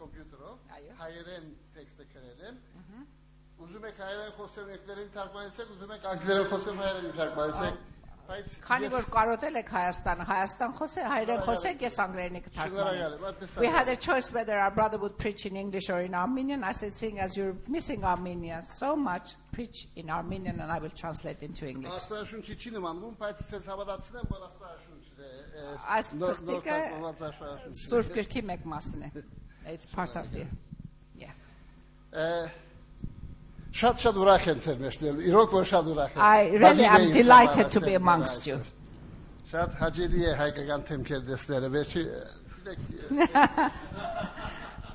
կոմպյուտերով հայերեն տեքստը գրել եմ։ Ուզում եք հայերեն խոսեմ եկներին թարգմանեցեք, ուզում եք անգլերեն խոսեմ հայերեն թարգմանեցեք։ Բայց Քանի որ կարոտել եք Հայաստանը, Հայաստան խոսե, հայերեն խոսեք, ես անգլերենի կթարգմանեմ։ We had a choice whether our brother would preach in English or in Armenian. I said, seeing as you're missing Armenia so much, preach in Armenian and I will translate into English. Աստվածաշունչի չի նմանում, բայց ցած հավատացնեմ, որ աստվածաշունչն է։ ը, Այս նոր- նոր թղթիկը թարգմանված աստվածաշունչն է։ Սուրբ գրքի մեկ մասն է. It's part of the, yeah. Uh, Shad Shadurach International, Iraq var Shadurach. I really am delighted to be amongst you. Shad Haceliye hakikaten temkir destleri ve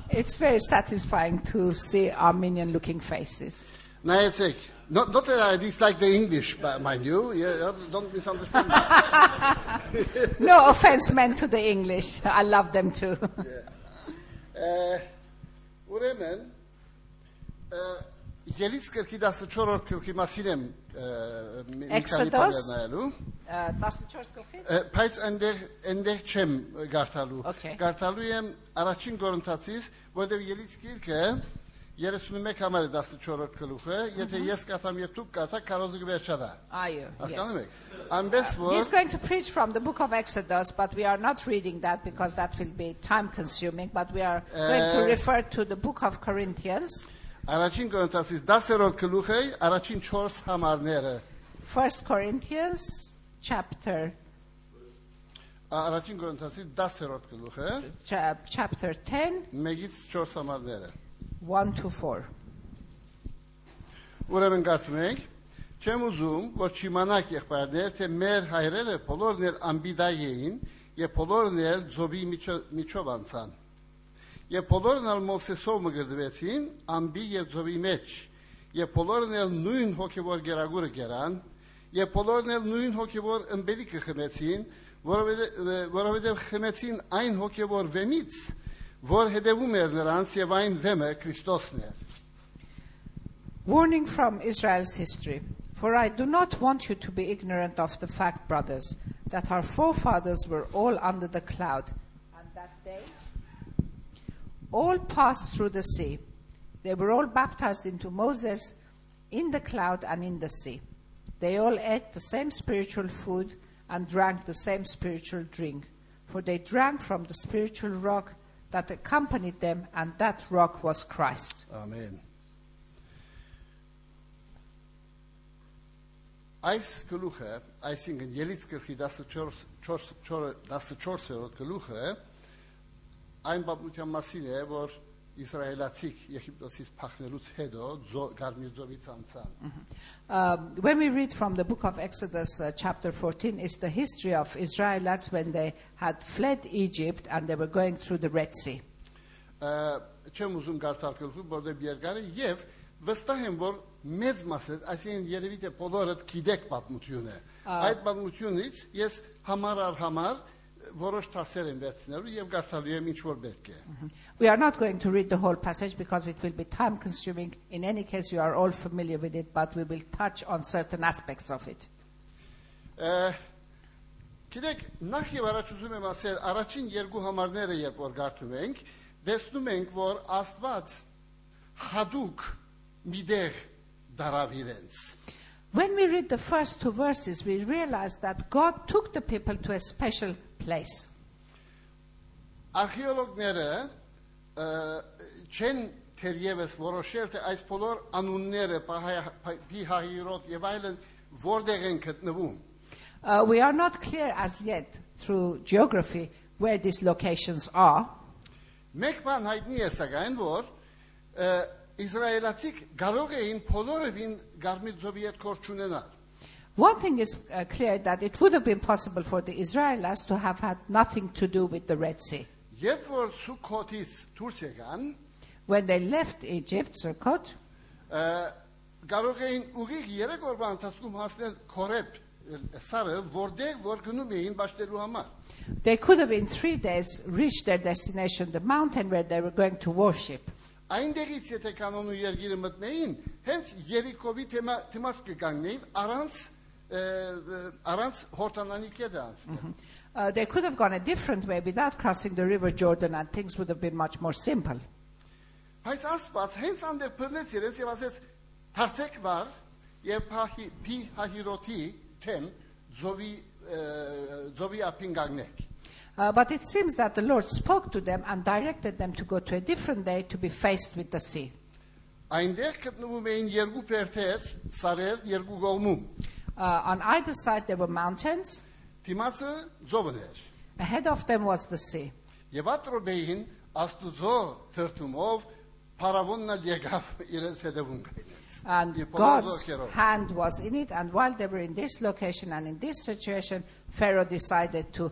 It's very satisfying to see Armenian looking faces. Neyse, not, not that I dislike the English, mind you. Yeah, don't misunderstand. no offense meant to the English. I love them too. Yeah. Ուրեմն, ը, Ելից գրքի 14-րդ գլխի մասին եմ ը, մի- քանի Exodus. բաներ նայելու։ Uh, 14 գլխից Բայց այնտեղ այնտեղ չեմ գարտալու։. Գարտալու եմ առաջին Կորինթացից, որտեղ Ելից գիրքը Jesteśmy my kamery dasty czorot kaluche, jete jest mm-hmm. katam je tuk kata karozg bechada. Are you? Yes. And He's going to preach from the book of Exodus, but we are not reading that because that will be time consuming, but we are eh. going to refer to the book of Corinthians. Arachin kontasis daserot kaluche, arachin chors hamarnere. First Corinthians chapter Arachin kontasis daserot kaluche. Chapter 10. Megis chors hamarnere. 1 to 4. Ուրեմն կարդում ենք. Չեմ ուզում, որ չիմանաք եղբայրներ, թե մեր հայրերը բոլորն էլ ամբիդայ էին եւ բոլորն էլ ծովի միջո- միջով անցան։ Եվ բոլորն էլ Մովսեսով մգրդվեցին ամբի եւ ծովի մեջ։ Եվ բոլորն էլ նույն հոգեվոր գերագուրը գերան, եւ բոլորն էլ նույն հոգեվոր ըմբելիքը խմեցին, որովհետեւ խմեցին այն հոգեվոր վեմից, որ հետևում էր նրանց եւ այն վեմը Քրիստոսն էր։ Warning from Israel's history. For I do not want you to be ignorant of the fact, brothers, that our forefathers were all under the cloud, and that they all passed through the sea. They were all baptized into Moses in the cloud and in the sea. They all ate the same spiritual food and drank the same spiritual drink, for they drank from the spiritual rock that accompanied them, and that rock was Christ. Ամեն։ Այս գլուխը, այսինքն Ելից գլխի 14 14-րդ գլուխը այն բաբնության մասին է, որ Իսրայելացիք Եգիպտոսից փախնելուց հետո ձո- Գարմիր ծովից անցան։ Um, when we read from the book of Exodus, uh, chapter 14, it's the history of Israelites when they had fled Egypt and they were going through the Red Sea. Ա, Չեմ ուզում գարտալ գլուխը, որտեղ երկար է եւ վստահ եմ, որ մեծ մասը, այսինքն երևի թե բոլորդ գիտեք պատմությունը։ Այդ պատմությունից ես համար առ համար Որոշ տասեր եմ վերցնելու եւ գարտալու եմ ինչ որ պետք է։ We are not going to read the whole passage because it will be time consuming. In any case, you are all familiar with it, but we will touch on certain aspects of it. Գիտեք, նախ եւ առաջ ուզում եմ ասել, առաջին երկու համարները երբ որ գարտում ենք, տեսնում ենք, որ Աստված հadouk միդեղ դարավ իրենց։ When we read the first two verses, we realize that God took the people to a special place. Արխեոլոգները ը, չեն թերևս որոշել թե այս բոլոր անունները Փիհայրոտ եւ այլն որտեղ են գտնվում։ Uh, we are not clear as yet through geography where these locations are. Մեկ բան հայտնի է սակայն որ ը, իսրայելացիք կարող էին բոլորովին Գարմիր ծովի հետ կորչ ունենալ։ One thing is uh, clear that it would have been possible for the Israelites to have had nothing to do with the Red Sea. Երբ որ Սուքոթից դուրս եկան, When they left Egypt, Sukkot, Ա, կարող էին ուղիղ 3 օրվա ընթացքում հասնել Քորեբ ը, սարը, որտեղ որ գնում էին ճաշտելու համար։ they could have in three days reached their destination, the mountain where they were going to worship. Այնտեղից եթե կանոնու երգիրը մտնեին, հենց Երիկովի թեմա թեմաց կգանգնեին առանց առանց հորտանանի կեդը անցնել։ Uh, they could have gone a different way without crossing the river Jordan, and things would have been much more simple. Բայց Աստված հենց անդեղ բռնեց իրենց եւ ասեց. «Դարձեք վար եւ փահի փի հահիրոթի թեմ զովի զովի ապին գանգնեք»։ Uh, but it seems that the Lord spoke to them and directed them to go to a different day to be faced with the sea. Uh, on either side there were mountains. Ahead of them was the sea. And God's hand was in it, and while they were in this location and in this situation, Pharaoh decided to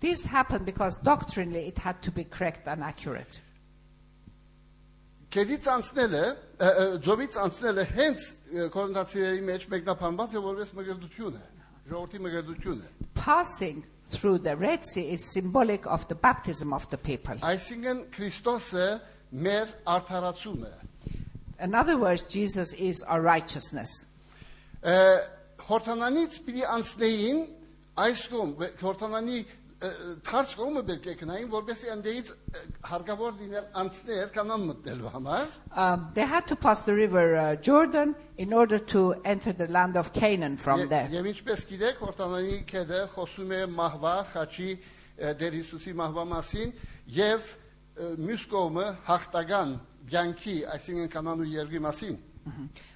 this happened because doctrinally it had to be correct and accurate. Կերից անցնելը, ը, ը, ձովից անցնելը հենց ը, կորինթացիների մեջ մեկնաբանված է որպես մգրդություն է, ժողովրդի մգրդություն է։ Passing through the Red Sea is symbolic of the baptism of the people. Այսինքն Քրիստոսը մեր արդարացումը է։ In other words, Jesus is our righteousness. Ը, Հորթանանից պիտի անցնեին այս կողմ, վե- հորթանանի ը, թարց կողմը պետք է գնային, որովհետեւ այնտեղից հարկավոր լիներ անցնել կանան մտնելու համար։ Um, they had to pass the river uh, Jordan in order to enter the land of Canaan from there. Եվ ինչպես գիտեք, հորթանանի քեդը խոսում է մահվա, խաչի ը, Տեր Հիսուսի մահվա մասին եւ մյուս կողմը հաղթական ցանկի, այսինքն կանանու երկրի մասին։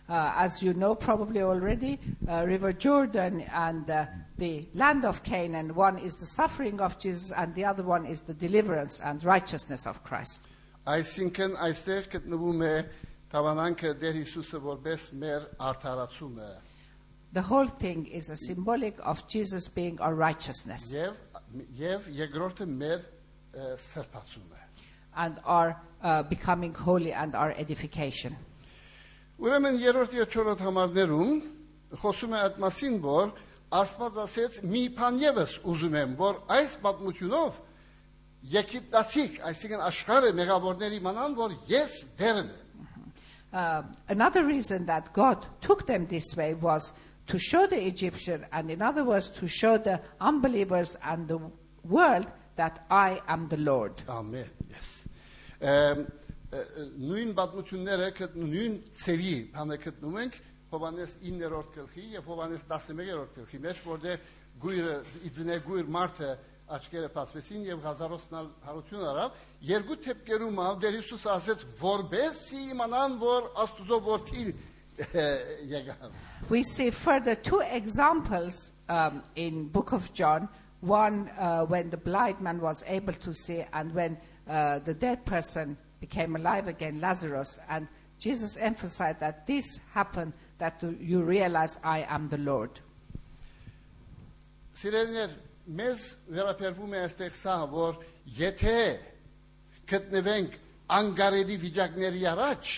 Uh, as you know probably already, uh, River Jordan and uh, the land of Canaan, one is the suffering of Jesus and the other one is the deliverance and righteousness of Christ. Այսինքն այստեղ գտնվում է Տավանանքը Տեր Հիսուսը որպես մեր արդարացումը The whole thing is a symbolic of Jesus being our righteousness եւ եւ երկրորդը մեր ը, սրբացումը։ and our uh, becoming holy and our edification. Ուրեմն երրորդ եւ չորրորդ համարներում խոսում է այդ մասին, որ Աստված ասեց՝ մի բան եւս ուզում եմ, որ այս պատմությունով Եգիպտացիք, այսինքն աշխարհը մեղավորների իմանան, որ ես դերն եմ։ Uh, another reason that God took them this way was to show the Egyptian, and in other words, to show the unbelievers and the world that I am the Lord. Ամեն, yes։ Ամ, ը, ը, Նույն պատմությունները կտ- նույն ծևի բանը գտնում ենք Հովանես 9-րդ գլխի եւ Հովանես 11-րդ գլխի մեջ, որտեղ գույրը իձնե գույր մարդը աչքերը բացվեցին եւ հազարոցնալ հարություն արավ երկու թեփկերում ալ Տեր Հիսուս ասեց որբեսի իմանան որ Աստուծո որդի եկավ We see further two examples um, in Book of John. One uh, when the blind man was able to see, and when uh, the dead person became alive again, Lazarus. And Jesus emphasized that this happened that you realize I am the Lord. Սիրելիներ, մեզ վերապերվում է այստեղ սա, որ եթե գտնվենք անկարելի վիճակների առաջ,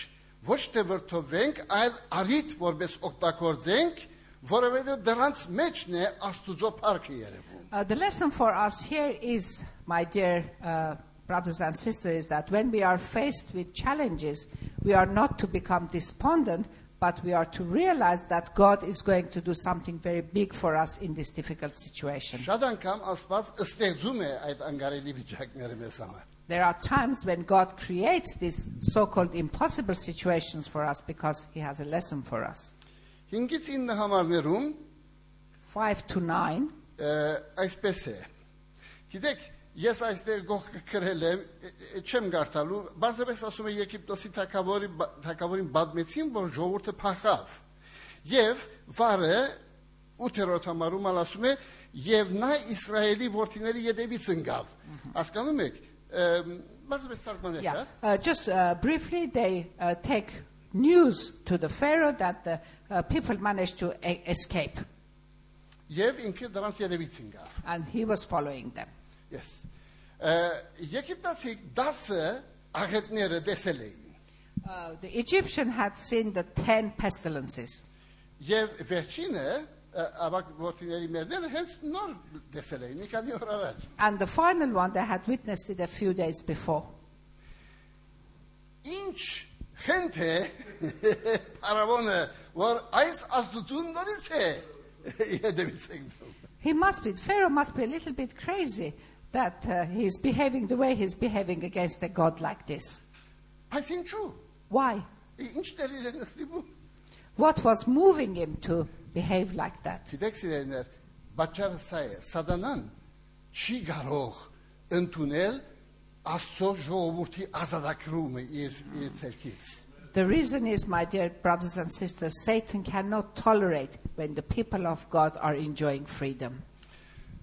ոչ թե վրթովենք, այլ արիտ որպես օգտագործենք, որովհետև դրանց մեջն է Աստուծո փառքը երևում։ Uh, the lesson for us here is, my dear uh, brothers and sisters, is that when we are faced with challenges, we are not to become despondent, but we are to realize that God is going to do something very big for us in this difficult situation. Շատ անգամ Աստված ստեղծում է այդ անկարելի վիճակները մեզ համար։ There are times when God creates these so called impossible situations for us because He has a lesson for us. 5-ից 9 համարներում 5 to 9. ը, այսպես է։ Գիտեք, Ես այստեղ գողքը գրել եմ, չեմ գարտալու, բարձրապես ասում է Եգիպտոսի թակավորի թակավորին բադմեցին, որ ժողովուրդը փախավ։ Եվ վարը 8-րդ համարում ալ ասում է, եւ նա Իսրայելի որդիների յետևից ընկավ։ Հասկանում եք, բարձրապես թարգմանել է։ Uh, just uh, briefly, they uh, take news to the Pharaoh that the uh, people managed to e- escape, Եվ ինքը դրանց յետևից ընկավ։ and he was following them. Yes. Ը, Եգիպտացի 10 աղետները տեսել էին։ Uh, the Egyptian had seen the ten pestilences, Եվ վերջինը ը, ավակ որդիների մերները հենց նոր տեսել էին, մի քանի օր առաջ։ and the final one they had witnessed it a few days before. Ինչ խենթ է Փարավոնը, որ այս աստուծուն նորից է յետևից ընկնում։ He must be, Pharaoh must be a little bit crazy that uh, he's behaving the way he's behaving against a God like this. Բայց ինչու։ Why? Ինչ դեր իրեն ստիպում։ What was moving him to behave like that? Գիտեք սիրելիներ, բաճարը սա է, սատանան չի կարող ընդունել Աստծո ժողովրդի ազատագրումը իր իր ցերքից։ The reason is, my dear brothers and sisters, Satan cannot tolerate when the people of God are enjoying freedom.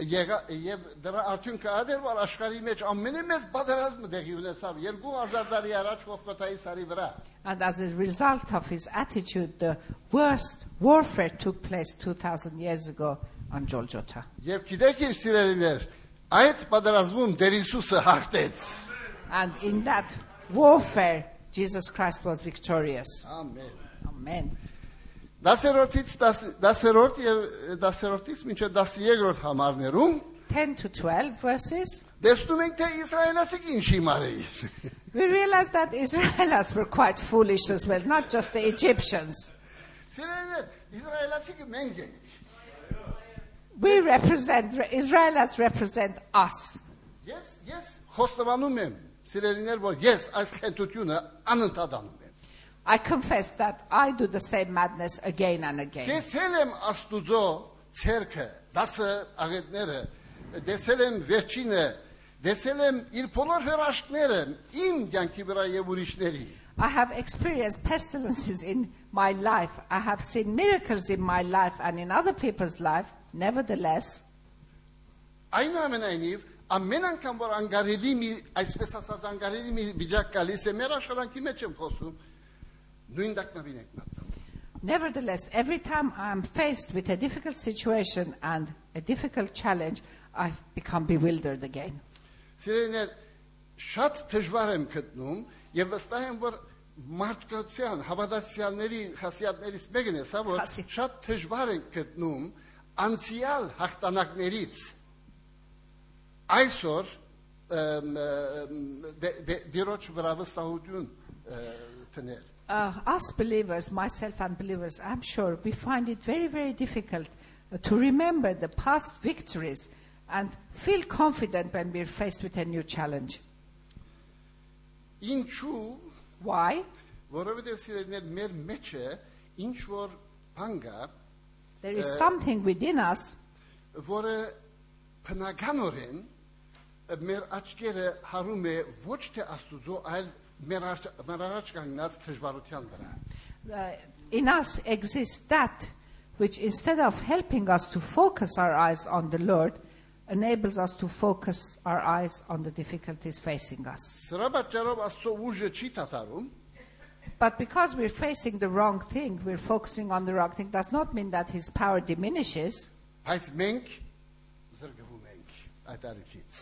եւ դրա արդյունքը ա դեր որ աշխարհի մեջ ամենամեծ պատերազմը տեղի ունեցավ 2000 տարի առաջ Կողկոտայի սարի վրա։ And as a result of his attitude, the worst warfare took place 2,000 years ago on Golgotha. Եվ գիտեք ինչ սիրելիներ, այդ պատերազմում Տեր Հիսուսը հաղթեց։ And in that warfare, Jesus Christ was victorious. Ամեն։ Amen. 10-րդից 10-րդ եւ 10-րդից մինչեւ 13-րդ համարներում 10 to 12 verses. տեսնում ենք թե Իսրայելացիք ինչի մարեին։ We realize that Israelites were quite foolish as well, not just the Egyptians. Սիրելիներ, Իսրայելացիքը մենք ենք։ We represent, Israelites represent us. Ես ես խոստովանում եմ, սիրելիներ, որ ես այս խենթությունը անընդհատ անում եմ։ I confess that I do the same madness again and again. Տեսել եմ Աստուծո ցերքը, դասը աղետները, տեսել եմ վերջինը, տեսել եմ իր բոլոր հրաշքները իմ կյանքի վրա եւ ուրիշների։ I have experienced pestilences in my life. I have seen miracles in my life and in other people's lives. Nevertheless, Այնուամենայնիվ ամեն անգամ որ անկարելի մի այսպես ասած անկարելի մի վիճակ գալիս է մեր աշխարհանքի մեջ եմ խոսում nevertheless, every time I'm faced with a difficult situation and a difficult challenge, I become bewildered again. Սիրելիներ շատ դժվար եմ գտնում եւ վստահ եմ որ մարդկության հավատացյալների խասիատներից մեկն է սա որ Խասի- շատ դժվար են գտնում անցյալ հաղթանակներից այսօր ըմ, ըմ, դե- դե- դիրոջ վրա վստահություն ը, տնել uh, us believers, myself and believers, I'm sure, we find it very, very difficult to remember the past victories and feel confident when we're faced with a new challenge. این Why? There is something within us մեր աչքերը հարում է ոչ թե Աստուծո, այլ մեր արջ- մեր առաջ կանգնած դժվարության վրա։ uh, in us exists that which instead of helping us to focus our eyes on the Lord, enables us to focus our eyes on the difficulties facing us. Սրա պատճառով Աստծո ուժը չի դադարում, But because we're facing the wrong thing, we're focusing on the wrong thing, does not mean that his power diminishes, բայց մենք զրկվում ենք այդ արիքից։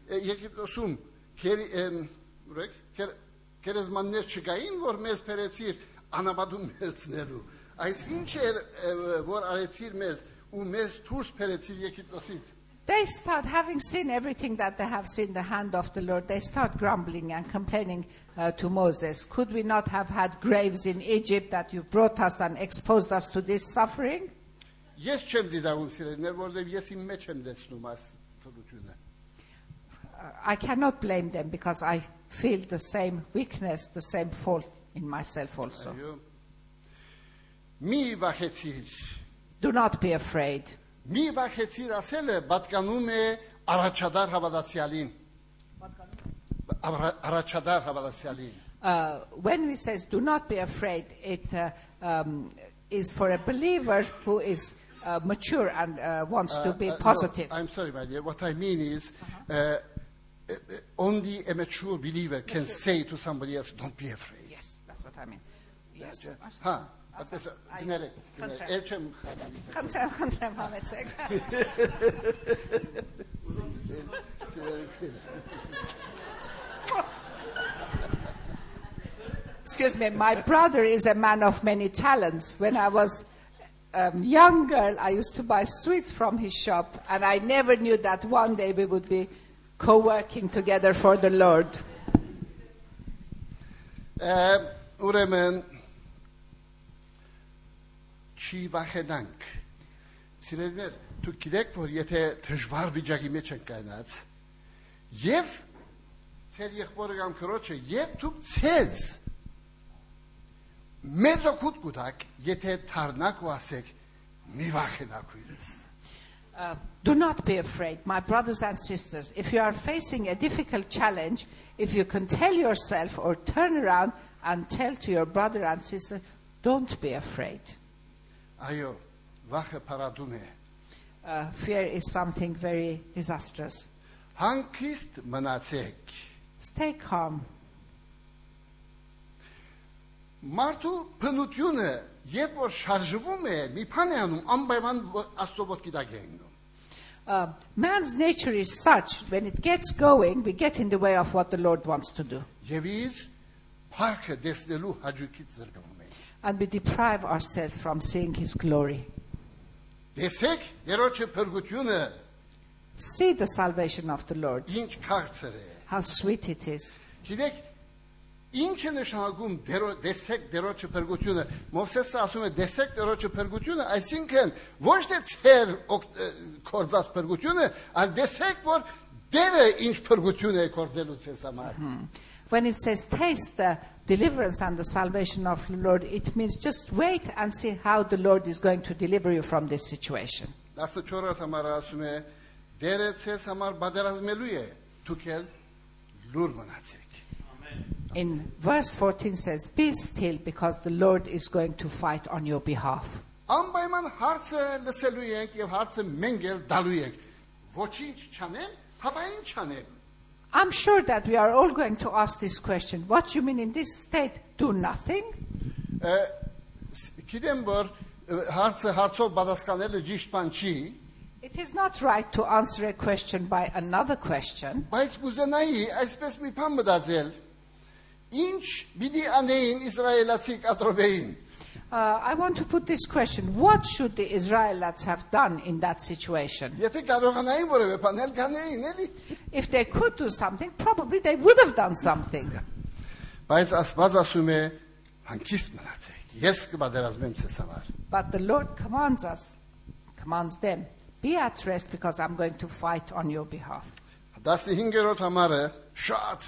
Եգիպտոսում քերի ուրեք քերեզմաններ չկային որ մեզ փերեցիր անաբադում վերցնելու այս ինչ էր որ արեցիր մեզ ու մեզ դուրս փերեցիր Եգիպտոսից They start, having seen everything that they have seen the hand of the Lord, they start grumbling and complaining uh, to Moses. Could we not have had graves in Egypt that you've brought us and exposed us to this suffering? Ես չեմ դիտաղում սիրելիներ, որովհետև ես իմ մեջ եմ դեցնում այս թողությունը։ Uh, I cannot blame them because I feel the same weakness, the same fault in myself also. Այո։ Մի վախեցիր, Do not be afraid. մի վախեցիր ասելը պատկանում է առաջադար հավատացյալին։ Արա- Առաջադար հավատացյալին։ Uh, when we says do not be afraid, it uh, um, is for a believer who is uh, mature and uh, wants to be Uh, uh, no, positive. I'm sorry, my dear. What I mean is, uh, uh, uh, only a mature believer can say to somebody else, don't be afraid. Yes, that's what I mean. Yes. Ha. Uh, Excuse me, my brother is a man of many talents. When I was a young girl, I used to buy sweets from his shop, and I never knew that one day we would be co working together for the Lord. Ուրեմն չի վախենանք։ Սիրելիներ, դուք գիտեք, որ եթե դժվար վիճակի մեջ եք կայնած, եւ ծեր եղբորը կամ քրոջը, եւ դուք ցեզ մեծ օգուտ կուտակ, եթե թարնակ ու ասեք մի վախենակ ուիրս։ Uh, do not be afraid, my brothers and sisters. If you are facing a difficult challenge, if you can tell yourself or turn around and tell to your brother and sister, don't be afraid. Uh, fear is something very disastrous. Stay calm. Martu փնությունը, երբ որ շարժվում է, anum բան է անում, uh, man's nature is such when it gets going, we get in the way of what the Lord wants to do. And we deprive ourselves from seeing His glory. See the salvation of the Lord. How sweet it is. Ինչ է նշանակում դեսեք դերոջը փրկությունը։ Մովսեսը ասում է դեսեք դերոջը փրկությունը, այսինքն ոչ թե ցեր կորձած փրկությունը, այլ դեսեք որ դերը ինչ փրկություն է կորձելու ցես համար։ When it says taste the deliverance and the salvation of the Lord, it means just wait and see how the Lord is going to deliver you from this situation. 14-րդ համարը ասում է դերը ցես համար բادرազմելու է, դուք էլ լուր մնացեք։ In verse 14 says, Be still because the Lord is going to fight on your behalf. Անպայման հարցը լսելու ենք եւ հարցը մենք էլ դալու ենք։ Ոչինչ չանեմ, հապա ինչ չանեմ։ I'm sure that we are all going to ask this question. What you mean in this state? Do nothing? Ը, ս- Գիտեմ որ ը, հարցը հարցով պատասխանելը ճիշտ բան չի, It is not right to answer a question by another question. բայց կուզենայի այսպես մի բան մտածել։ Ինչ պիտի անեին իսրայելացի կադրոբեին։ Uh, I want to put this question. What should the Israelites have done in that situation? If they could do something, probably they would have done something. Հա։ Բայց Աստված ասում է, հանգիստ մնացեք։ Ես կբادرազեմ ցեզ համար։ But the Lord commands us, commands them, be at rest because I'm going to fight on your behalf. Հա, 15-րդ համարը շատ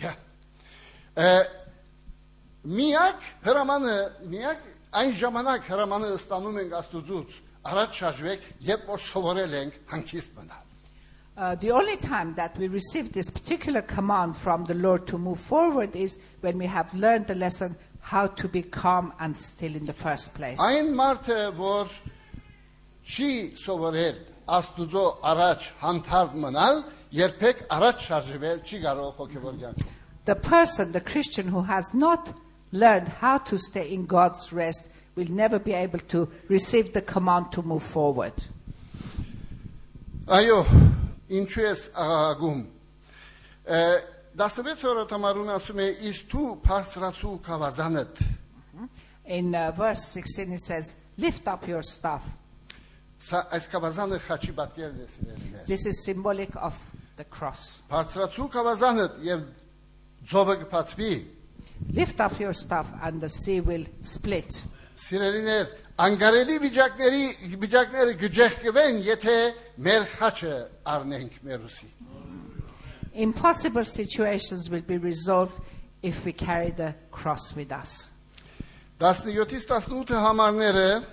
Հա։ Ը, Միակ հրամանը, միակ այն ժամանակ հրամանը ստանում ենք Աստուծուց, առաջ շարժվեք, երբ որ սովորել ենք հանգիստ մնալ։ Uh, the only time that we receive this particular command from the Lord to move forward is when we have learned the lesson how to be calm and still in the first place. Այն մարդը, որ չի սովորել Աստուծո առաջ հանդարտ մնալ, երբեք առաջ շարժվել չի կարող հոգևոր կյանքում։ The person, the Christian who has not learned how to stay in God's rest, will never be able to receive the command to move forward. Այո, ինչու ես աղաղագում։ Ը, 16-րդ համարում ասում է իսկ դու բարձրացու կավազանդ։ In uh, verse 16 it says, Lift up your staff. Սա այս կավազանը խաչի բատկերն է սիրելիներ։ This is symbolic of the cross. Բարձրացու կավազանդ եւ ձողը կփածվի։ Lift up your staff and the sea will split. Սիրելիներ, անկարելի վիճակների վիճակները գջեղկվեն, եթե մեր խաչը առնենք մերուսի։ Impossible situations will be resolved if we carry the cross with us. 17-ից 18 համարները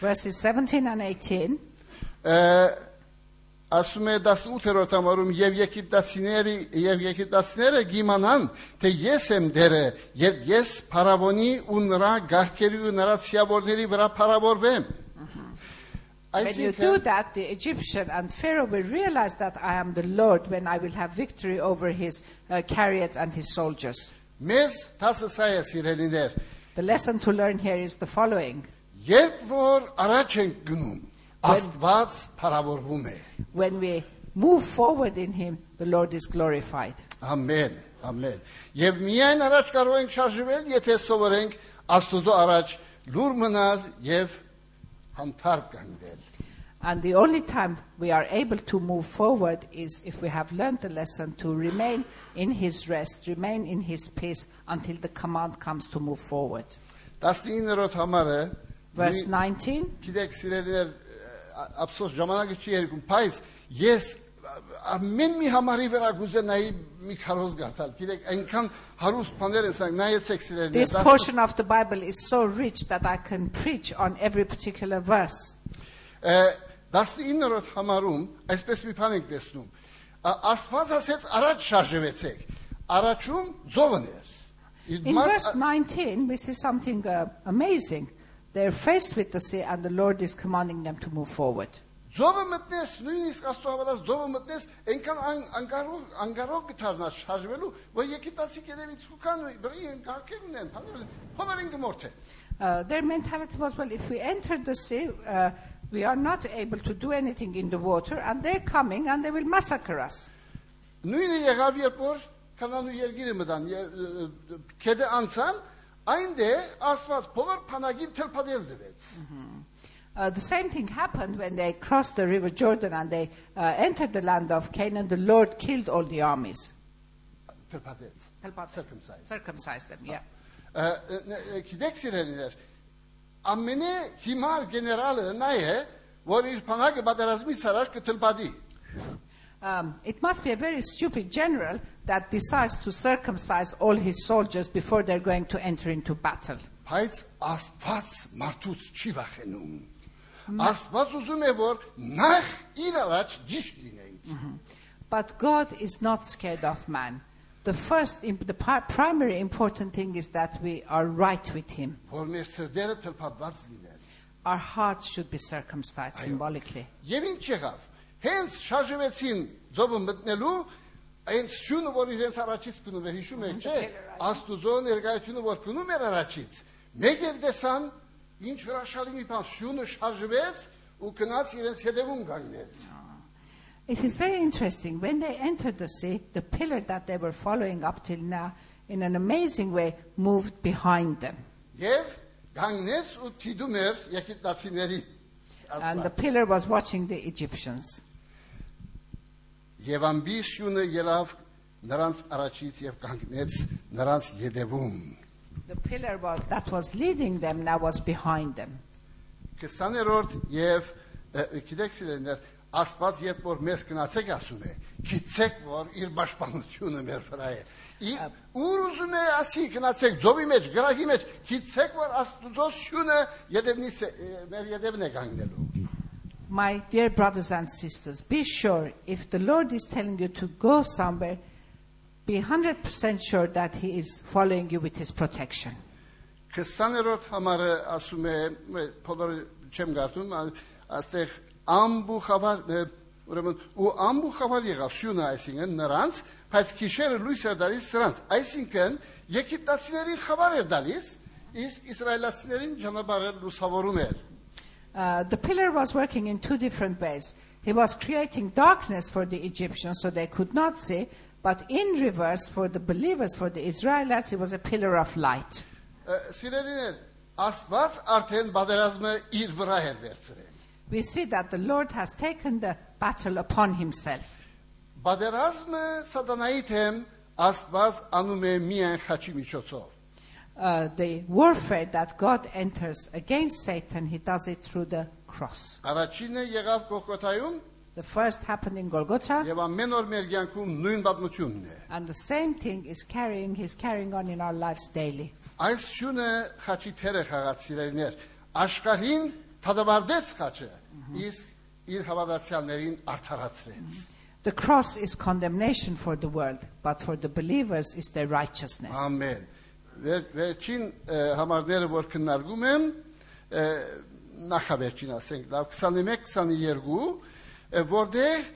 Verses 17 and 18 ը, ասում է 18-րդ համարում եւ եգիպտացիների եւ եգիպտացիները գիմանան թե ես եմ դերը եւ ես փարավոնի ու նրա գաղթերի ու նրա ցիավորների վրա փարավորվեմ When you do that, the Egyptian and Pharaoh will realize that I am the Lord when I will have victory over his uh, chariots and his soldiers. The lesson to learn here is the following. երբ որ առաջ ենք գնում When we move forward in him, the Lord is glorified. ամեն ամեն եւ միայն առաջ կարող ենք շարժվել եթե սովորենք աստուծո առաջ լուր մնալ եւ հանդարտ կանգնել And the only time we are able to move forward is if we have learned the lesson to remain in his rest, remain in his peace until the command comes to move forward. 19-րդ համարը Verse նույն- 19 Գիտեք, սիրելիներ, ա- ափսոս ժամանակը չի երկում, բայց ես ամեն մի համարի վրա գուզենայի մի քարոզ գարտալ։ Գիտեք, այնքան հարուստ բաներ են ասենք, նայեցեք սիրելիներ։ This դաս- portion of the Bible is so rich that I can preach on every particular verse. ը, 19-րդ համարում այսպես մի բան ենք տեսնում։ Ա- Աստված ասեց առաջ շարժվեցեք։ Առաջում ձողն էր։ Իսկ In մարդ- verse 19, we see something uh, amazing. They're faced with the sea, and the Lord is commanding them to move forward. Ձողը մտնես, նույնիսկ Աստծո հավատաց ձողը մտնես, այնքան ան- անկարող անկարող գտարնաս շարժվելու, որ եկիտացի կերևից կան բրի են կարկեր ունեն, փոներին գմորթե։ Uh, their mentality was, well, if we enter the sea, uh, we are not able to do anything in the water, and they're coming and they will massacre us. Նույնը եղավ երբ որ կանանու երկիրը մտան, քեդե անցան, այնտեղ Աստված փողեր փանագին թրփադել դվեց։ Uh, the same thing happened when they crossed the river Jordan and they uh, entered the land of Canaan. The Lord killed all the armies, Թրփադեց։ Թրփադեց. Circumcised։ circumcised them. Yeah. Ը, ը, ը, Գիտեք սիրելիներ, ամենե հիմար գեներալը նա է, որ իր փանագը պատերազմից առաջ կթրփադի։ Um, it must be a very stupid general that decides to circumcise all his soldiers before they're going to enter into battle. Բայց Աստված մարդուց չի վախենում։ Աստված ուզում է որ նախ իր առաջ ճիշտ լինենք։ But God is not scared of man. The first, imp- the pri- primary important thing is that we are right with Him. Որ մեր սրտերը թրփadված լինեն։ Our hearts should be circumcised symbolically. Եվ ինչ եղավ։ Հենց շարժվեցին ձողը մտնելու Mhm. Ah. It is very interesting. When they entered the sea, the pillar that they were following up till now, in an amazing way, moved behind them. And the pillar was watching the Egyptians. Եվ ամբի սյունը ելավ նրանց առաջից եւ կանգնեց նրանց յետևում The pillar was, that was leading them now was behind them. 20-րդ եւ գիտեք սիրելիներ Աստված երբ որ մեզ գնացեք ասում է, գիտեք որ իր պաշտպանությունը մեր վրա է։ Ի ուր ուզում է ասի գնացեք ձովի մեջ, գրահի մեջ, գիտեք որ Աստծո շունը յետևնից մեր յետևն է կանգնելու։ My dear brothers and sisters, be sure if the Lord is telling you to go somewhere, be 100% sure that He is following you with His protection. 20-րդ համարը ասում է բոլորը չեմ գարտում այստեղ ամբուխավար ը, ուրեմն ու ամբուխավար եղավ շունը այսինքն նրանց բայց քիշերը լույս էր դալիս սրանց այսինքն եգիպտացիներին խավար էր դալիս իսկ իսրայելացիներին ճանապարհը լուսավորում էր uh, the pillar was working in two different ways. He was creating darkness for the Egyptians so they could not see, but in reverse for the believers, for the Israelites, it was a pillar of light. We see that the Lord has taken the battle upon himself. Բادرազմը սատանայի դեմ Աստված անում է միայն խաչի միջոցով։ Uh, the warfare that God enters against Satan, he does it through the cross. Առաջինը եղավ Գողգոթայում The first happened in Golgotha, եւ ամեն օր մեր կյանքում նույն պատմությունն է։ and the same thing is carrying, he's carrying on in our lives daily. Այս շունը խաչի թերը խաղաց սիրելիներ։ Աշխարհին թադավարտեց խաչը, իսկ իր հավատացյալներին արդարացրեց։ The cross is condemnation for the world, but for the believers is their righteousness. Ամեն։ Վեր, Վերջին համարները որ քննարկում եմ, նախավերջին ասենք, լավ 21-22, ը, որտեղ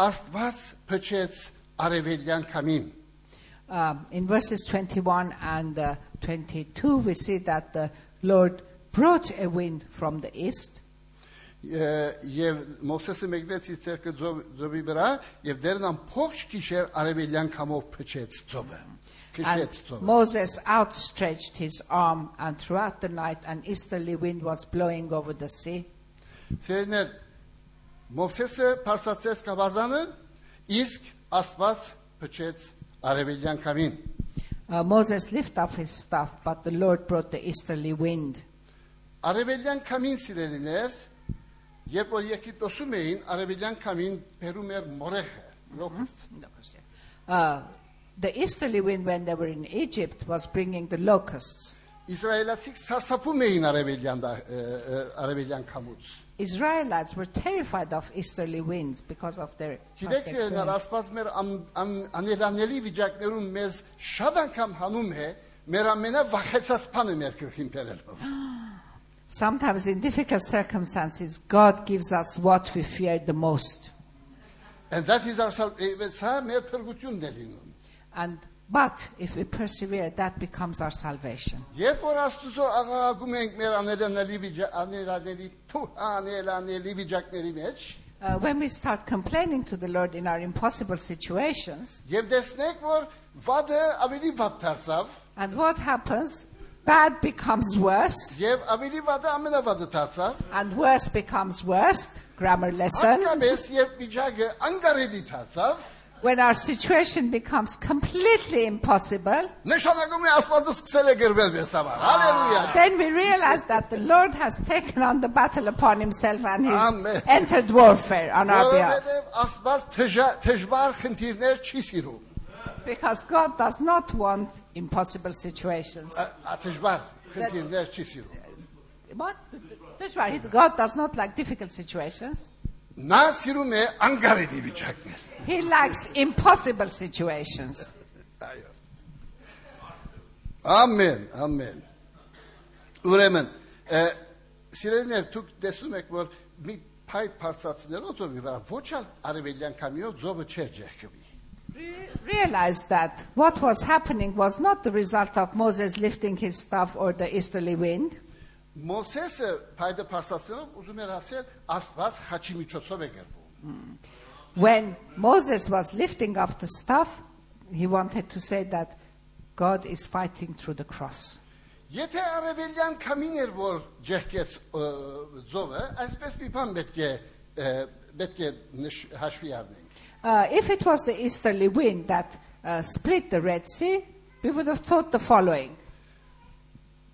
Աստված փչեց արևելյան կամին։ Um, in verses 21 and uh, 22, we see that the Lord brought a wind from the east, Ե- եւ Մովսեսը մեկնեց իր ցերկը ձովի վրա եւ դերն ամբողջ գիշեր արևելյան կամով փչեց ձովը։ and Քշեց ձովը։ Moses outstretched his arm, and throughout the night an easterly wind was blowing over the sea. Սերներ Մովսեսը փարսացեց կավազանը, իսկ Աստված փչեց արևելյան կամին։ Uh, Moses lifted up his staff, but the Lord brought the easterly wind. Արևելյան կամին սիրելիներ, երբ որ Եգիպտոսում էին, արևելյան կամին բերում էր մորեխը, լոկուստ։ Uh, the easterly wind, when they were in Egypt, was bringing the locusts. Իսրայելացիք սարսափում էին արևելյան դա- ը, ը, արևելյան կամուց։ Israelites were terrified of easterly winds because of their past Գիտեք, երբ experience. Աստված մեր ան- ան- անելանելի վիճակներում մեզ շատ անգամ հանում է, մեր ամենավախեցած բանը մեր գլխին բերելով։ Sometimes in difficult circumstances, God gives us what we fear the most. And that is our sal- eh, սա մեր փրկությունն է լինում։ And but if we persevere, that becomes our salvation. Երբ որ Աստուծո աղաղակում ենք մեր անելանելի վիճակ, անելանելի թու անելանելի վիճակների մեջ, Uh, when we start complaining to the Lord in our impossible situations, եւ տեսնենք, որ վադը ավելի վատ դարձավ, and what happens? Bad becomes worse, եւ ավելի վադը ամենավատը դարձավ, and worse becomes worst. Grammar lesson. when our situation becomes completely impossible, ah, then we realize that the Lord has taken on the battle upon himself and he's Amen. entered warfare on our behalf. Because God does not want impossible situations. That, what? That's right. God does not like difficult situations. Նա սիրում է անկարելի վիճակներ։ He likes impossible situations. Այո։ Ամեն, ամեն։ Ուրեմն, ը, սիրելիներ, դուք տեսնում եք, որ մի փայ բարձացնելով ծովի վրա ոչ ալ արևելյան կամիով ծովը չէր ջերկվի։ Re- Realize that what was happening was not the result of Moses lifting his staff or the easterly wind. Մոսեսը փայդը բարձացնելով ուզում էր ասել Աստված խաչի միջոցով է գրվում։ When Moses was lifting up the staff, he wanted to say that God is fighting through the cross. Եթե արևելյան կամին էր որ ջերկեց ը, ծովը, այսպես մի բան պետք է ը, պետք է նշ- հաշվի առնենք։ Uh, if it was the easterly wind that uh, split the Red Sea, we would have thought the following.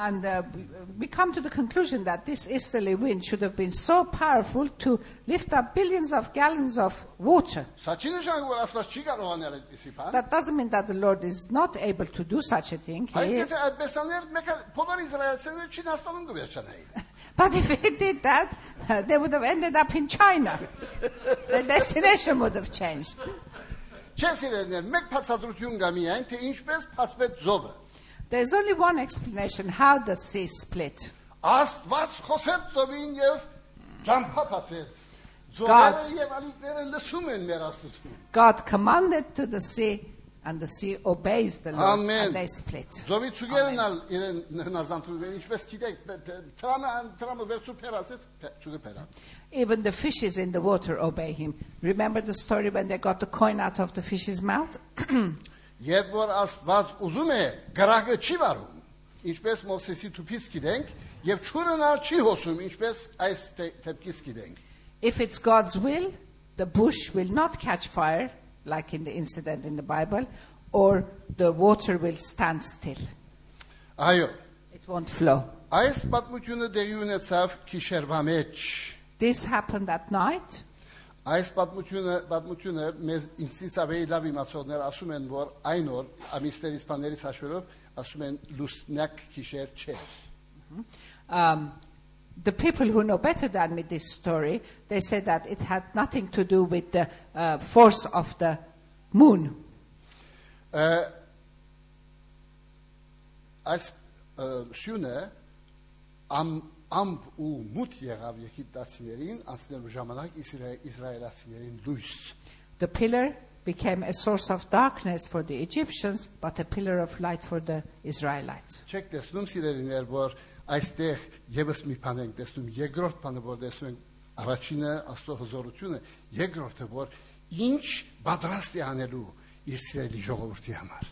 And uh, we come to the conclusion that this easterly wind should have been so powerful to lift up billions of gallons of water. That doesn't mean that the Lord is not able to do such a thing. but if he did that, they would have ended up in China. the destination would have changed. There's only one explanation how the sea split. God, God commanded to the sea and the sea obeys the Lord, Amen. and they split. Ծովի ցուգերն ալ իրեն հնազանդում են, ինչպես գիտեք, բ- բ- տրամը տրամը վերցու փերասես, ցուգը փերա։ Even the fishes in the water obey him. Remember the story when they got the coin out of the fish's mouth? Երբ որ Աստված ուզում է, գրակը չի վարում, ինչպես Մովսեսի թուփից գիտենք, եւ ճուրն ալ չի հոսում, ինչպես այս թեփքից գիտենք։ If it's God's will, the bush will not catch fire, like in the incident in the Bible, or the water will stand still. Այո, It won't flow. այս պատմությունը դեղի ունեցավ քիշերվա մեջ։ This happened at night. Այս պատմությունը պատմությունը մեզ ինձից ավելի լավ իմացողներ ասում են, որ այն օր ամիսներից բաներից հաշվելով ասում են լուսնյակ քիշեր չէր։ Um, the people who know better than me this story, they say that it had nothing to do with the uh, force of the moon. Uh, am. The pillar became a source of darkness for the Egyptians, but a pillar of light for the Israelites. որ այստեղ եւս մի բան ենք տեսնում, երկրորդ բանը որ տեսնում ենք, առաջինը աստծո հզորությունը, երկրորդը որ ինչ պատրաստ է անելու իր սիրելի ժողովրդի համար։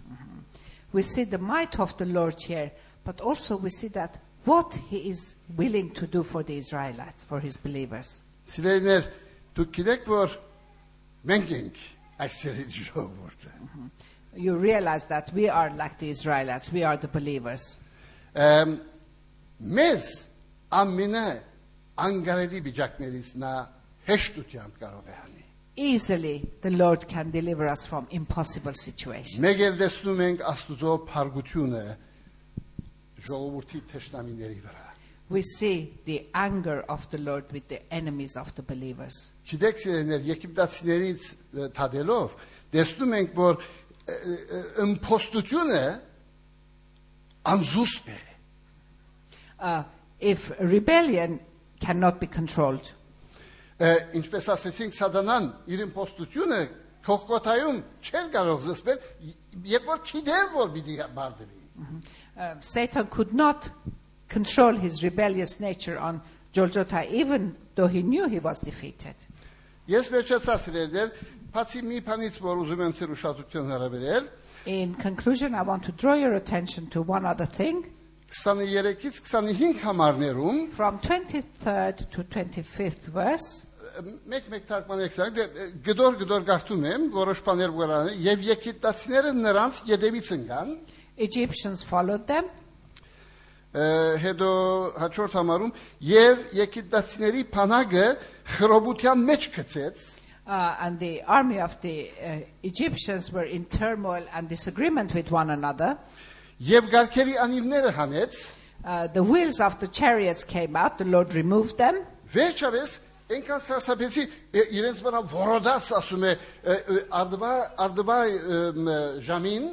We see the might of the Lord here, but also we see that what he is willing to do for the Israelites, for his believers. Սիրելիներ, դուք գիտեք, որ մենք ենք այս սիրելի ժողովուրդը։ You realize that we are like the Israelites, we are the believers. Ամ, Մեզ ամենը անգարելի վիճակներից նա հեշտությամբ կարող է անի։ Easily, the Lord can deliver us from impossible situations. Մեկ էլ տեսնում ենք Աստուծո փարգությունը ժողովրդի թշնամիների վրա։ We see the anger of the Lord with the enemies of the believers. Գիտեք, սիրելիներ, եգիպտացիներից թադելով տեսնում ենք, որ ըմփոստությունը անզուսպ է։ Uh, if rebellion cannot be controlled, Ը, Ինչպես ասեցինք, սատանան իր իմպոստությունը քողկոթայում չեն կարող զսպել, երբ որ գիտեր, որ պիտի բարդվի։ uh, Satan could not control his rebellious nature on Golgotha, even though he knew he was defeated. Ես վերջացա սիրելիներ, բացի մի բանից, որ ուզում եմ ցեր ուշադրություն հրավիրել, In conclusion, I want to draw your attention to one other thing. 23-ից 25 համարներում From 23rd to 25th verse, մեկ-մեկ թարգմանեք սա, դե, գդոր գդոր գարտում եմ, որոշ բաներ վրանը, եւ եգիպտացիները նրանց յետևից ընկան, Egyptians followed them, հետո հաջորդ համարում եւ եգիպտացիների բանակը խրոբության մեջ գցեց uh, and the army of the uh, Egyptians were in turmoil and disagreement with one another. Եւ գարկերի անիվները հանեց Uh, the wheels of the chariots came out, the Lord removed them. վերջապես այնքան սարսափեցի իրենց վրա որոդած ասում է արդվա արդվա ժամին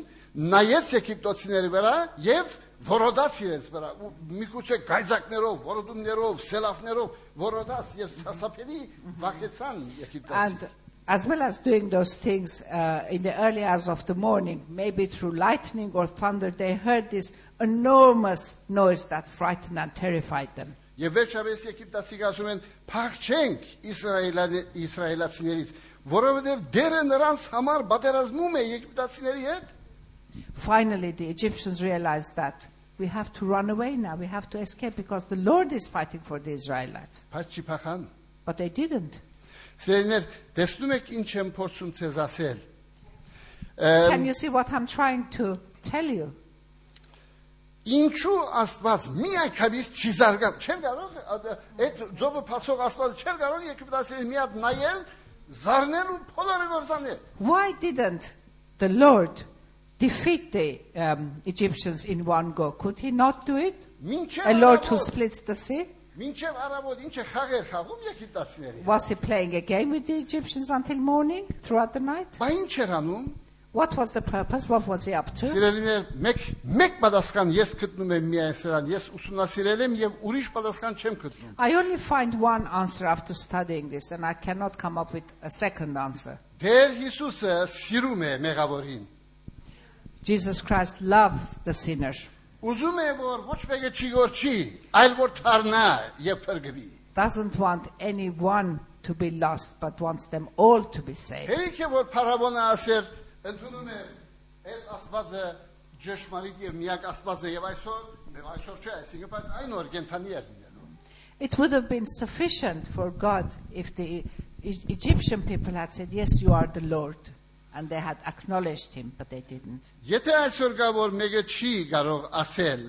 նայեց եգիպտոցիների վրա եւ որոդած իրենց վրա ու միգուցե գայզակներով որոդումներով սելավներով որոդած եւ սարսափելի վախեցան And եգիպտոցի as well as doing those things uh, in the early hours of the morning, maybe through lightning or thunder, they heard this enormous noise that frightened and terrified them. Եվ վերջապես Եգիպտացիք ասում են. «Փախչենք Իսրայելանի Իսրայելացիներից, որովհետև դերը նրանց համար պատերազմում է Եգիպտացիների հետ»։ Finally, the Egyptians realized that we have to run away now. We have to escape because the Lord is fighting for the Israelites. Բայց չի փախան։ But they didn't. Սիրելիներ, տեսնում եք ինչ եմ փորձում ցեզ ասել։ Can you see what I'm trying to tell you? Ինչու Աստված մի անգամից չի զարգան։ Չեր կարող այդ ծովը փացող Աստվածը չեր կարող Եգիպտացիների մի հատ նայել, զարնել ու փոլորը գործանել։ Why didn't the Lord defeat the um, Egyptians in one go? Could he not do it? Մինչև A Lord who առավոտ- splits the sea? մինչև առավոտ ինչ է խաղեր խաղում Եգիպտացիների։ Was he playing a game with the Egyptians until morning, throughout the night? Բա ինչ էր անում։ What was the purpose? What was he up to? Սիրելիներ, մեկ մեկ պատասխան ես գտնում եմ միայն սրան։ Ես ուսումնասիրել եմ եւ ուրիշ պատասխան չեմ գտնում։ I only find one answer after studying this, and I cannot come up with a second answer. Տեր Հիսուսը սիրում է մեղավորին։ Jesus Christ loves the sinner, Ուզում է որ ոչ մեկը չի գործի, այլ որ թարնա եւ փրկվի։ doesn't want anyone to be lost, but wants them all to be saved. Հերիք է որ փարավոնը ասեր, ընդունում է այս Աստվածը ճշմարիտ եւ միակ Աստվածը եւ այսօր, եւ այսօր չէ, այսինքն բայց այն օր կենթանի էր լինելու։ It would have been sufficient for God if the E- Egyptian people had said, Yes, you are the Lord, and they had acknowledged him, but they didn't. Եթե այսօր կա որ մեկը չի կարող ասել,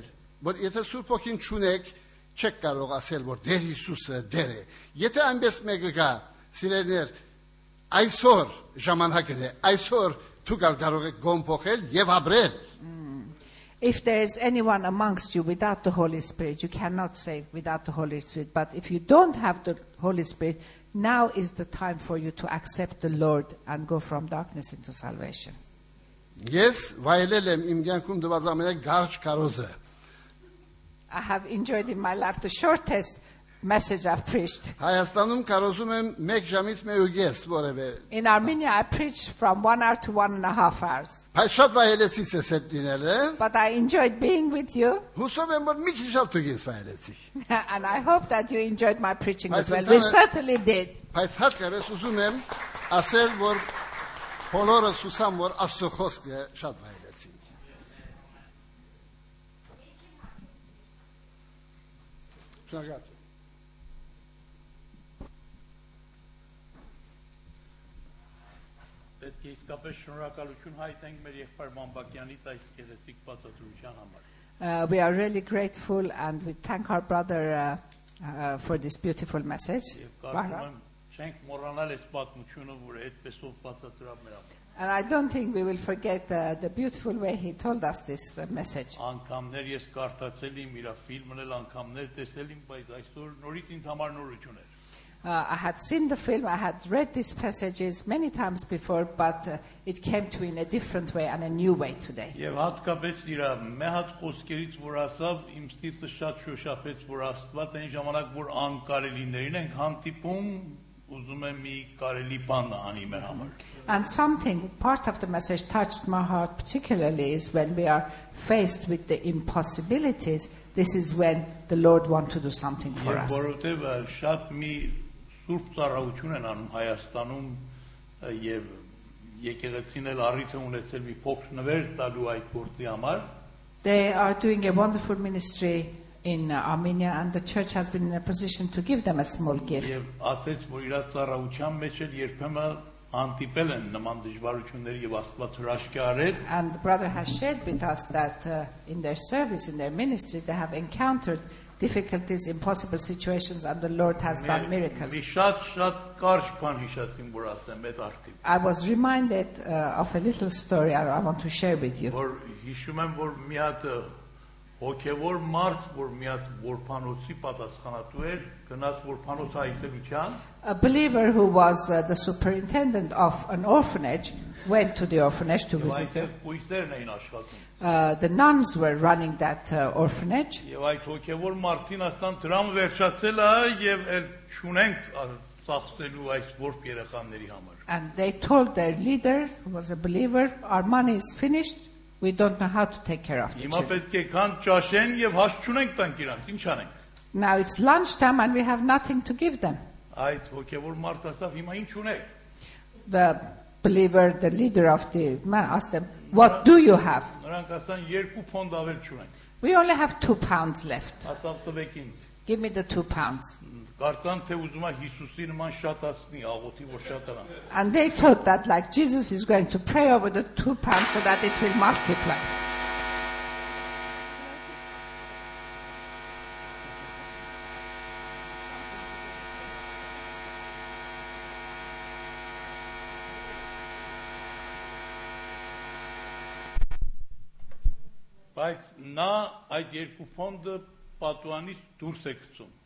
որ եթե Սուրբ ոգին չունեք, չեք կարող ասել որ Տեր Հիսուսը դեր է։ Եթե այնպես մեկը կա, սիրելիներ, այսօր ժամանակն է, այսօր դուք ալ կարող եք գոմ փոխել եւ ապրել։ If there is anyone amongst you without the Holy Spirit, you cannot say without the Holy Spirit. But if you don't have the Holy Spirit, now is the time for you to accept the Lord and go from darkness into salvation. Yes, vailelem imgenkum dvazamene garch karoze. I have enjoyed in my life the shortest message I've preached. Հայաստանում կարոզում եմ 1 ժամից 1.5 որևէ։ In Armenia, I preached from one hour to one and a half hours. Բայց շատ վայելեցից ես այդ լինելը։ But I enjoyed being with you, Հուսով եմ որ մի քիչ շատ դուք ես վայելեցիք։ and I hope that you enjoyed my preaching as I well. We sometimes- certainly did. Բայց հատկապես ուզում եմ ասել, որ բոլորս ուսամ, որ Աստծո խոսքը շատ վայելեցին։ Շնորհակալ։ իսկապես շնորհակալություն հայտնենք մեր եղբայր Մամբակյանից այս գեղեցիկ բացատրության համար։ Uh, we are really grateful and we thank our brother uh, uh, for this beautiful message. Եվ կարծում եմ չենք մոռանալ այս պատմությունը, որ այդպեսով բացատրավ մեր համար։ And I don't think we will forget uh, the beautiful way he told us this uh, message. Անկամներ ես կարդացել իմ իր ֆիլմն էլ անգամներ տեսել իմ, բայց այսօր նորից ինձ համար նորություն էր։ Uh, I had seen the film, I had read these passages many times before, but uh, it came to me in a different way and a new way today. Եվ հատկապես իր մի հատ խոսքերից, որ ասավ, իմ ստիպը շատ շոշափեց, որ Աստված այն ժամանակ, որ անկարելիներին ենք հանդիպում, ուզում եմ մի կարելի բան անի մեր համար։ And something, part of the message touched my heart particularly is when we are faced with the impossibilities, this is when the Lord wants to do something for Եվ us. որովհետև շատ մի սուրբ ծառայություն են անում Հայաստանում ը, եւ եկեղեցին էլ առիթ է ունեցել մի փոքր նվեր տալու այդ գործի համար They are doing a wonderful ministry in uh, Armenia, and the church has been in a position to give them a small gift. եւ ասեց որ իր ծառայության մեջ էլ երբեմն հանդիպել են նման դժվարությունների եւ Աստված հրաշքի արել And the brother has shared with us that uh, in their service, in their ministry, they have encountered difficulties, impossible situations, and the Lord has done miracles. մի շատ շատ կարճ բան հիշեցին որ ասեմ այդ արդի I was reminded uh, of a little story I, I want to share with you. որ հիշում եմ որ մի հատ ը, հոգևոր մարդ որ մի հատ որփանոցի պատասխանատու էր գնաց որփանոց այցելության A believer who was uh, the superintendent of an orphanage went to the orphanage to Եվ visit այնտեղ it. կույսերն էին աշխատում։ Uh, the nuns were running that uh, orphanage, Եվ այդ հոգևոր մարդին ասան դրամ վերջացել է եւ էլ չունենք ա- ծախսելու այս որբ երեխաների համար։ and they told their leader, who was a believer, Our money is finished, we don't know how to take care of the Հիմա children. պետք է քան ճաշեն եւ հաս չունենք տանք իրանք։ Ինչ անենք։ Now it's lunchtime and we have nothing to give them. Այդ հոգևոր մարդ ասավ, հիմա ինչ ունեք։ The believer, the leader of the man asked them, What do you have? Նրանք ասան երկու փոնդ ավել չունենք։ We only have two pounds left. Ասավ տվեք ինձ։ Give me the two pounds. Կարծան թե ուզում է Հիսուսի նման շատացնի աղոթի որ շատանա։ And they thought that like Jesus is going to pray over the two pounds so that it will multiply. Բայց նա այդ երկու փոնդը պատուանից դուրս է գցում։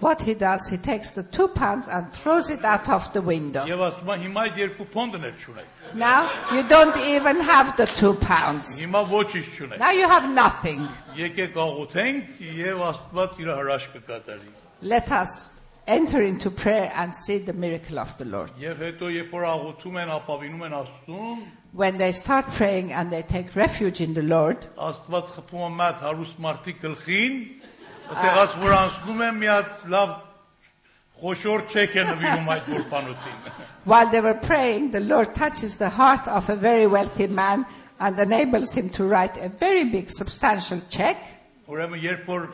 What he does, he takes the two pounds and throws it out of the window. Եվ ասում է հիմա այդ երկու փոնդն էլ չունեք։ Now you don't even have the two pounds. Հիմա ոչինչ չունեք։ Now you have nothing. Եկեք աղոթենք եւ Աստված իր հրաշքը կատարի։ Let us enter into prayer and see the miracle of the Lord. Եվ հետո երբ որ աղոթում են, ապավինում են Աստծուն, When they start praying and they take refuge in the Lord, Աստված խփում է մատ հարուստ մարդի գլխին, այդտեղած որ անցնում են մի հատ լավ խոշոր չեք է նվիրում այդ որբանոցին։ while they were praying, the Lord touches the heart of a very wealthy man and enables him to write a very big, substantial check. Ուրեմն երբ որ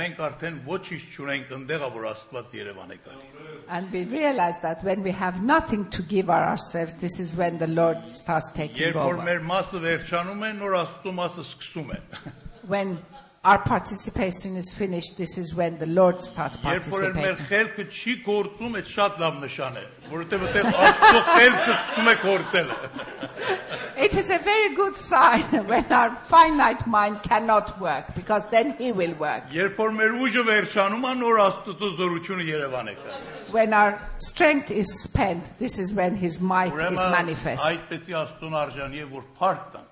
մենք արդեն ոչինչ չունենք, ընդեղա որ Աստված Երևան է գալի։ And we realize that when we have nothing to give ourselves, this is when the Lord starts taking Երբ որ over. մեր մասը վերջանում է, նոր Աստծո մասը սկսում է։ When our participation is finished, this is when the Lord starts Երբ որ էլ մեր participating. խելքը չի գործում, այդ շատ լավ նշան է, որովհետև այդտեղ Աստծո խելքը սկսում է գործել։ It is a very good sign when our finite mind cannot work, because then He will work. Երբ որ մեր ուժը վերջանում է, նոր Աստծո զորությունը Երևան է գալի։ When our strength is spent, this is when His might is manifest. այդպեսի Աստծոն արժանի է, որ փառք տան։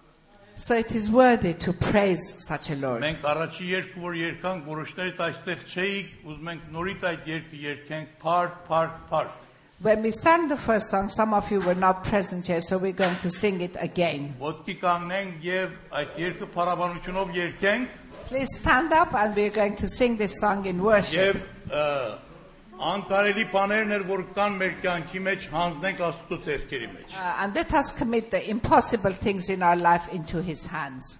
So it is worthy to praise such a Lord. Մենք առաջի երկու որ երկանք, որոշներիդ այստեղ չէիք, ուզում ենք նորից այդ երկը երկենք, փառք, փառք, փառք։ When we sang the first song, some of you were not present here, so we're going to sing it again. Ոտքի կանգնենք եւ այդ երկը փառաբանությունով երկենք Please stand up and we're going to sing this song in worship. եւ Uh, and let us commit the impossible things in our life into His hands.